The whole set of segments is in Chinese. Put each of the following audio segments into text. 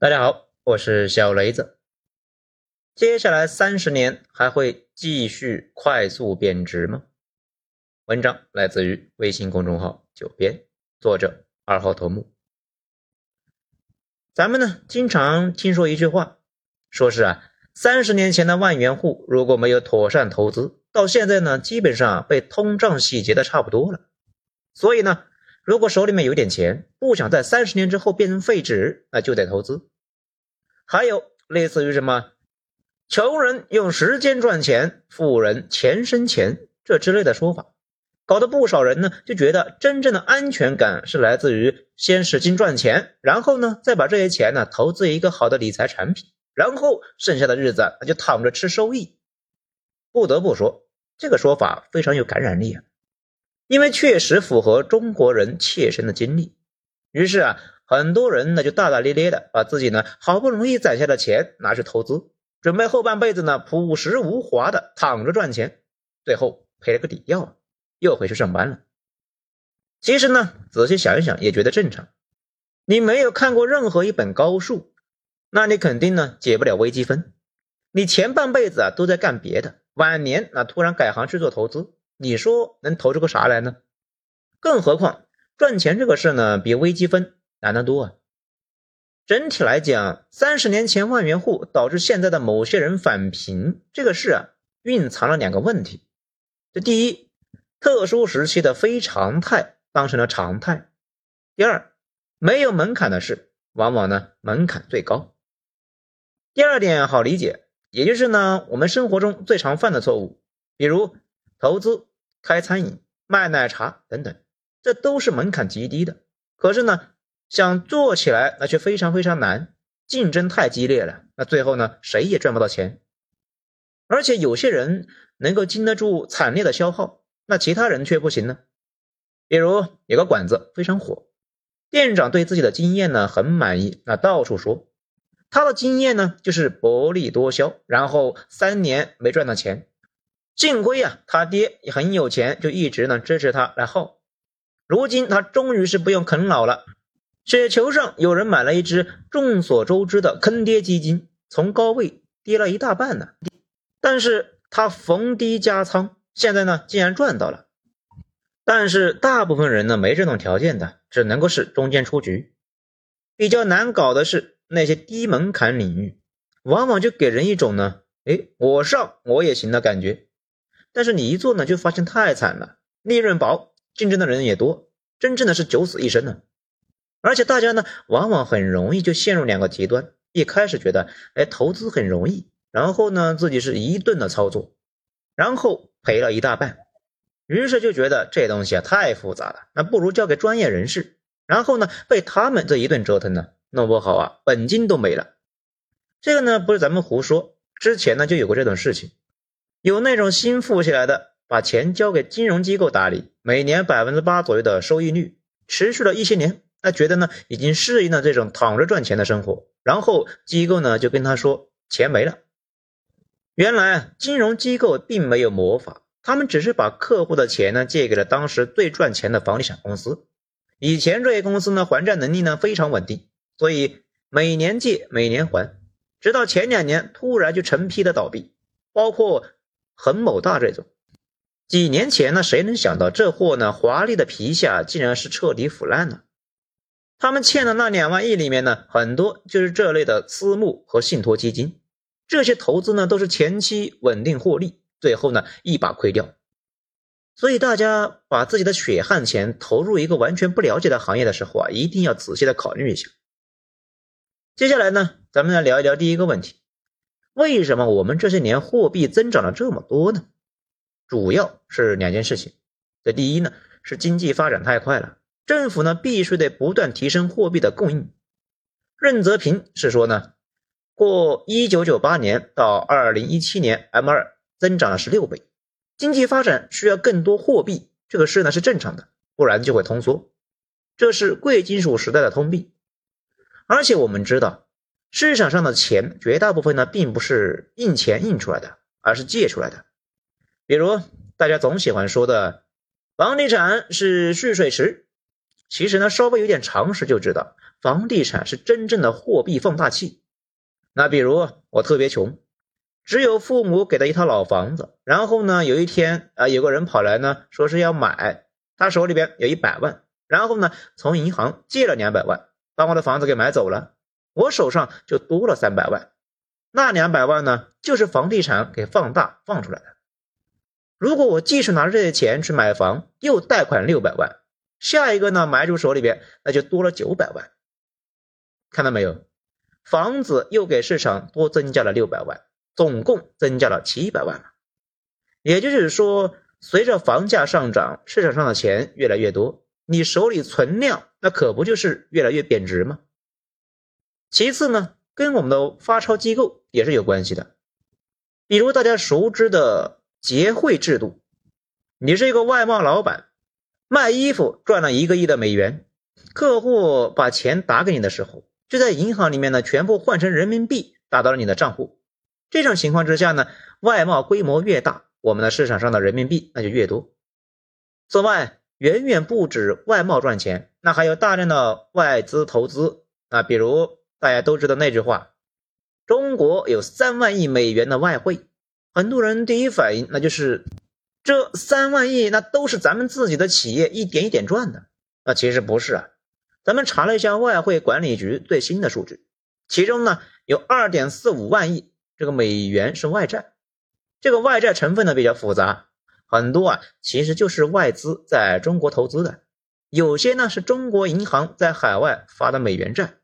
大家好，我是小雷子。接下来三十年还会继续快速贬值吗？文章来自于微信公众号“九编”，作者二号头目。咱们呢经常听说一句话，说是啊，三十年前的万元户如果没有妥善投资，到现在呢基本上被通胀洗劫的差不多了。所以呢。如果手里面有点钱，不想在三十年之后变成废纸，那就得投资。还有类似于什么“穷人用时间赚钱，富人钱生钱”这之类的说法，搞得不少人呢就觉得真正的安全感是来自于先使劲赚钱，然后呢再把这些钱呢投资一个好的理财产品，然后剩下的日子那就躺着吃收益。不得不说，这个说法非常有感染力啊。因为确实符合中国人切身的经历，于是啊，很多人呢就大大咧咧的把自己呢好不容易攒下的钱拿去投资，准备后半辈子呢朴实无华的躺着赚钱，最后赔了个底掉，又回去上班了。其实呢，仔细想一想也觉得正常。你没有看过任何一本高数，那你肯定呢解不了微积分。你前半辈子啊都在干别的，晚年那突然改行去做投资。你说能投出个啥来呢？更何况赚钱这个事呢，比微积分难得多啊。整体来讲，三十年前万元户导致现在的某些人返贫这个事啊，蕴藏了两个问题。这第一，特殊时期的非常态当成了常态；第二，没有门槛的事，往往呢门槛最高。第二点好理解，也就是呢我们生活中最常犯的错误，比如投资。开餐饮、卖奶茶等等，这都是门槛极低的。可是呢，想做起来那却非常非常难，竞争太激烈了。那最后呢，谁也赚不到钱。而且有些人能够经得住惨烈的消耗，那其他人却不行呢。比如有个馆子非常火，店长对自己的经验呢很满意，那到处说他的经验呢就是薄利多销，然后三年没赚到钱。幸亏啊，他爹也很有钱，就一直呢支持他来耗。如今他终于是不用啃老了。雪球上有人买了一只众所周知的坑爹基金，从高位跌了一大半呢。但是他逢低加仓，现在呢竟然赚到了。但是大部分人呢没这种条件的，只能够是中间出局。比较难搞的是那些低门槛领域，往往就给人一种呢，哎，我上我也行的感觉。但是你一做呢，就发现太惨了，利润薄，竞争的人也多，真正的是九死一生呢。而且大家呢，往往很容易就陷入两个极端：一开始觉得，哎，投资很容易，然后呢，自己是一顿的操作，然后赔了一大半，于是就觉得这东西啊太复杂了，那不如交给专业人士。然后呢，被他们这一顿折腾呢，弄不好啊，本金都没了。这个呢，不是咱们胡说，之前呢就有过这种事情。有那种新富起来的，把钱交给金融机构打理，每年百分之八左右的收益率，持续了一些年，他觉得呢已经适应了这种躺着赚钱的生活。然后机构呢就跟他说钱没了。原来金融机构并没有魔法，他们只是把客户的钱呢借给了当时最赚钱的房地产公司。以前这些公司呢还债能力呢非常稳定，所以每年借每年还，直到前两年突然就成批的倒闭，包括。恒某大这种，几年前呢，谁能想到这货呢？华丽的皮下竟然是彻底腐烂了。他们欠的那两万亿里面呢，很多就是这类的私募和信托基金。这些投资呢，都是前期稳定获利，最后呢一把亏掉。所以大家把自己的血汗钱投入一个完全不了解的行业的时候啊，一定要仔细的考虑一下。接下来呢，咱们来聊一聊第一个问题。为什么我们这些年货币增长了这么多呢？主要是两件事情。这第一呢，是经济发展太快了，政府呢必须得不断提升货币的供应。任泽平是说呢，过一九九八年到二零一七年，M 二增长了十六倍，经济发展需要更多货币，这个事呢是正常的，不然就会通缩。这是贵金属时代的通病。而且我们知道。市场上的钱绝大部分呢，并不是印钱印出来的，而是借出来的。比如大家总喜欢说的，房地产是蓄水池。其实呢，稍微有点常识就知道，房地产是真正的货币放大器。那比如我特别穷，只有父母给的一套老房子，然后呢，有一天啊，有个人跑来呢，说是要买，他手里边有一百万，然后呢，从银行借了两百万，把我的房子给买走了，我手上就多了三百万。那两百万呢，就是房地产给放大放出来的。如果我继续拿这些钱去买房，又贷款六百万，下一个呢买主手里边那就多了九百万。看到没有？房子又给市场多增加了六百万，总共增加了七百万了。也就是说，随着房价上涨，市场上的钱越来越多，你手里存量那可不就是越来越贬值吗？其次呢，跟我们的发钞机构也是有关系的，比如大家熟知的结汇制度，你是一个外贸老板，卖衣服赚了一个亿的美元，客户把钱打给你的时候。就在银行里面呢，全部换成人民币打到了你的账户。这种情况之下呢，外贸规模越大，我们的市场上的人民币那就越多。此外，远远不止外贸赚钱，那还有大量的外资投资啊。比如大家都知道那句话：“中国有三万亿美元的外汇。”很多人第一反应那就是这三万亿那都是咱们自己的企业一点一点赚的。那其实不是啊。咱们查了一下外汇管理局最新的数据，其中呢有二点四五万亿这个美元是外债，这个外债成分呢比较复杂，很多啊其实就是外资在中国投资的，有些呢是中国银行在海外发的美元债，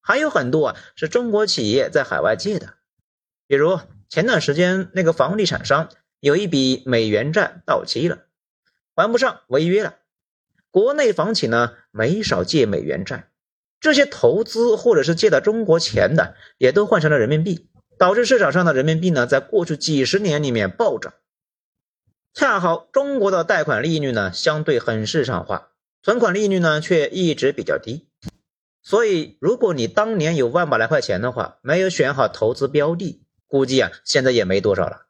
还有很多啊是中国企业在海外借的，比如前段时间那个房地产商有一笔美元债到期了，还不上违约了。国内房企呢没少借美元债，这些投资或者是借的中国钱的，也都换成了人民币，导致市场上的人民币呢在过去几十年里面暴涨。恰好中国的贷款利率呢相对很市场化，存款利率呢却一直比较低，所以如果你当年有万把来块钱的话，没有选好投资标的，估计啊现在也没多少了。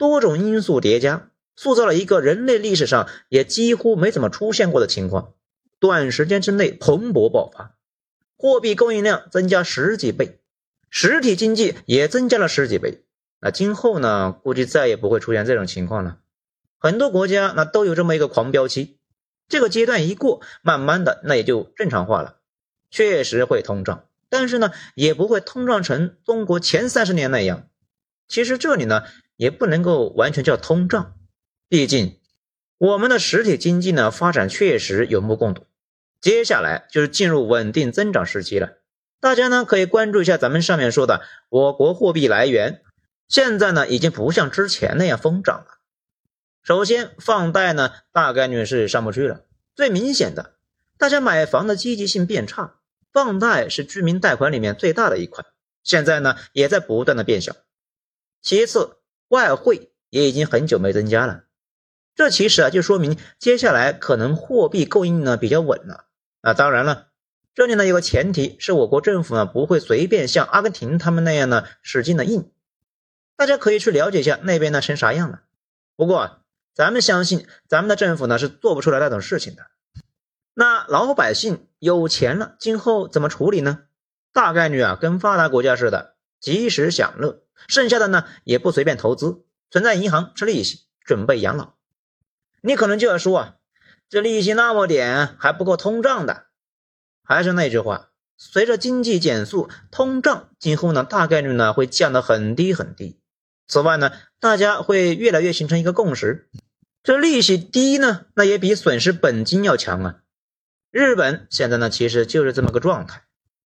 多种因素叠加。塑造了一个人类历史上也几乎没怎么出现过的情况，短时间之内蓬勃爆发，货币供应量增加十几倍，实体经济也增加了十几倍。那今后呢？估计再也不会出现这种情况了。很多国家那都有这么一个狂飙期，这个阶段一过，慢慢的那也就正常化了。确实会通胀，但是呢，也不会通胀成中国前三十年那样。其实这里呢，也不能够完全叫通胀。毕竟，我们的实体经济呢发展确实有目共睹，接下来就是进入稳定增长时期了。大家呢可以关注一下咱们上面说的我国货币来源，现在呢已经不像之前那样疯涨了。首先，放贷呢大概率是上不去了。最明显的，大家买房的积极性变差，放贷是居民贷款里面最大的一块，现在呢也在不断的变小。其次，外汇也已经很久没增加了。这其实啊，就说明接下来可能货币供应呢比较稳了啊。当然了，这里呢有个前提，是我国政府呢不会随便像阿根廷他们那样呢使劲的印。大家可以去了解一下那边呢成啥样了。不过咱们相信，咱们的政府呢是做不出来那种事情的。那老百姓有钱了，今后怎么处理呢？大概率啊跟发达国家似的，及时享乐，剩下的呢也不随便投资，存在银行吃利息，准备养老。你可能就要说啊，这利息那么点还不够通胀的。还是那句话，随着经济减速，通胀今后呢大概率呢会降得很低很低。此外呢，大家会越来越形成一个共识，这利息低呢，那也比损失本金要强啊。日本现在呢其实就是这么个状态，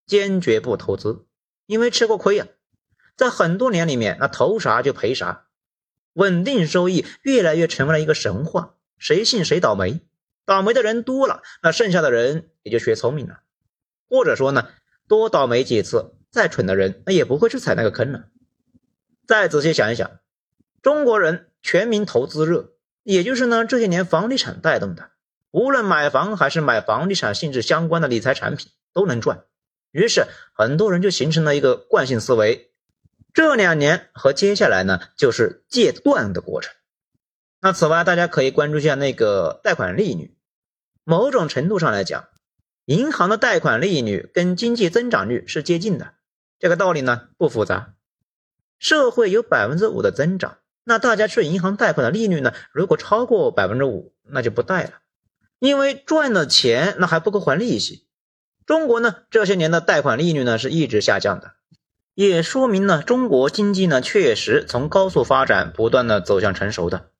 坚决不投资，因为吃过亏啊，在很多年里面那投啥就赔啥，稳定收益越来越成为了一个神话。谁信谁倒霉，倒霉的人多了，那剩下的人也就学聪明了，或者说呢，多倒霉几次，再蠢的人那也不会去踩那个坑了。再仔细想一想，中国人全民投资热，也就是呢这些年房地产带动的，无论买房还是买房地产性质相关的理财产品都能赚，于是很多人就形成了一个惯性思维，这两年和接下来呢就是戒断的过程。那此外，大家可以关注一下那个贷款利率。某种程度上来讲，银行的贷款利率跟经济增长率是接近的，这个道理呢不复杂。社会有百分之五的增长，那大家去银行贷款的利率呢，如果超过百分之五，那就不贷了，因为赚了钱那还不够还利息。中国呢这些年的贷款利率呢是一直下降的，也说明呢中国经济呢确实从高速发展不断的走向成熟的。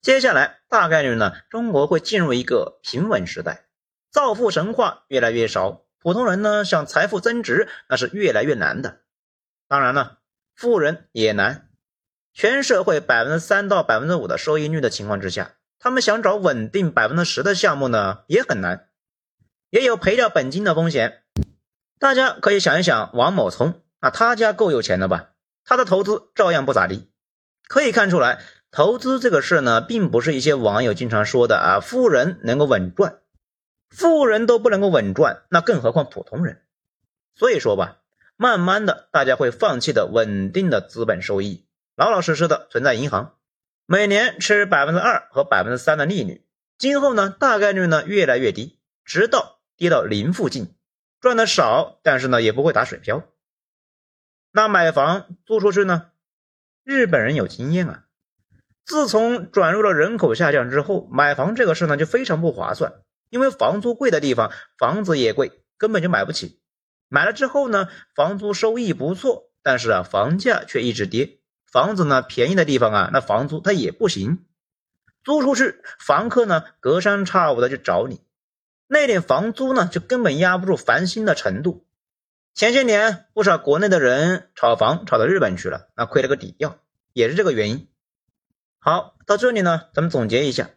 接下来大概率呢中国会进入一个平稳时代。造富神话越来越少，普通人呢想财富增值那是越来越难的。当然了，富人也难。全社会百分之三到百分之五的收益率的情况之下，他们想找稳定百分之十的项目呢也很难，也有赔掉本金的风险。大家可以想一想，王某聪啊，他家够有钱的吧？他的投资照样不咋地。可以看出来，投资这个事呢，并不是一些网友经常说的啊，富人能够稳赚。富人都不能够稳赚，那更何况普通人？所以说吧，慢慢的，大家会放弃的稳定的资本收益，老老实实的存在银行，每年吃百分之二和百分之三的利率。今后呢，大概率呢越来越低，直到跌到零附近，赚的少，但是呢也不会打水漂。那买房租出去呢？日本人有经验啊，自从转入了人口下降之后，买房这个事呢就非常不划算。因为房租贵的地方，房子也贵，根本就买不起。买了之后呢，房租收益不错，但是啊，房价却一直跌。房子呢便宜的地方啊，那房租它也不行。租出去，房客呢隔三差五的就找你，那点房租呢就根本压不住烦心的程度。前些年不少国内的人炒房炒到日本去了，那亏了个底掉，也是这个原因。好，到这里呢，咱们总结一下。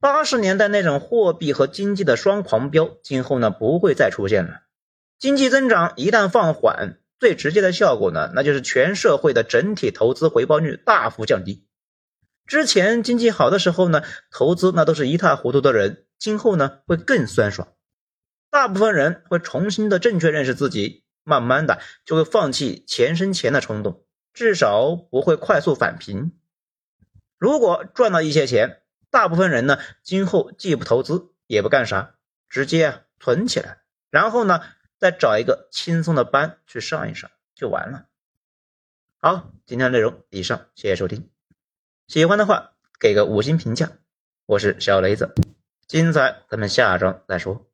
八十年代那种货币和经济的双狂飙，今后呢不会再出现了。经济增长一旦放缓，最直接的效果呢，那就是全社会的整体投资回报率大幅降低。之前经济好的时候呢，投资那都是一塌糊涂的人，今后呢会更酸爽。大部分人会重新的正确认识自己，慢慢的就会放弃钱生钱的冲动，至少不会快速返贫。如果赚到一些钱，大部分人呢，今后既不投资，也不干啥，直接啊存起来，然后呢，再找一个轻松的班去上一上，就完了。好，今天的内容以上，谢谢收听。喜欢的话给个五星评价。我是小雷子，精彩咱们下章再说。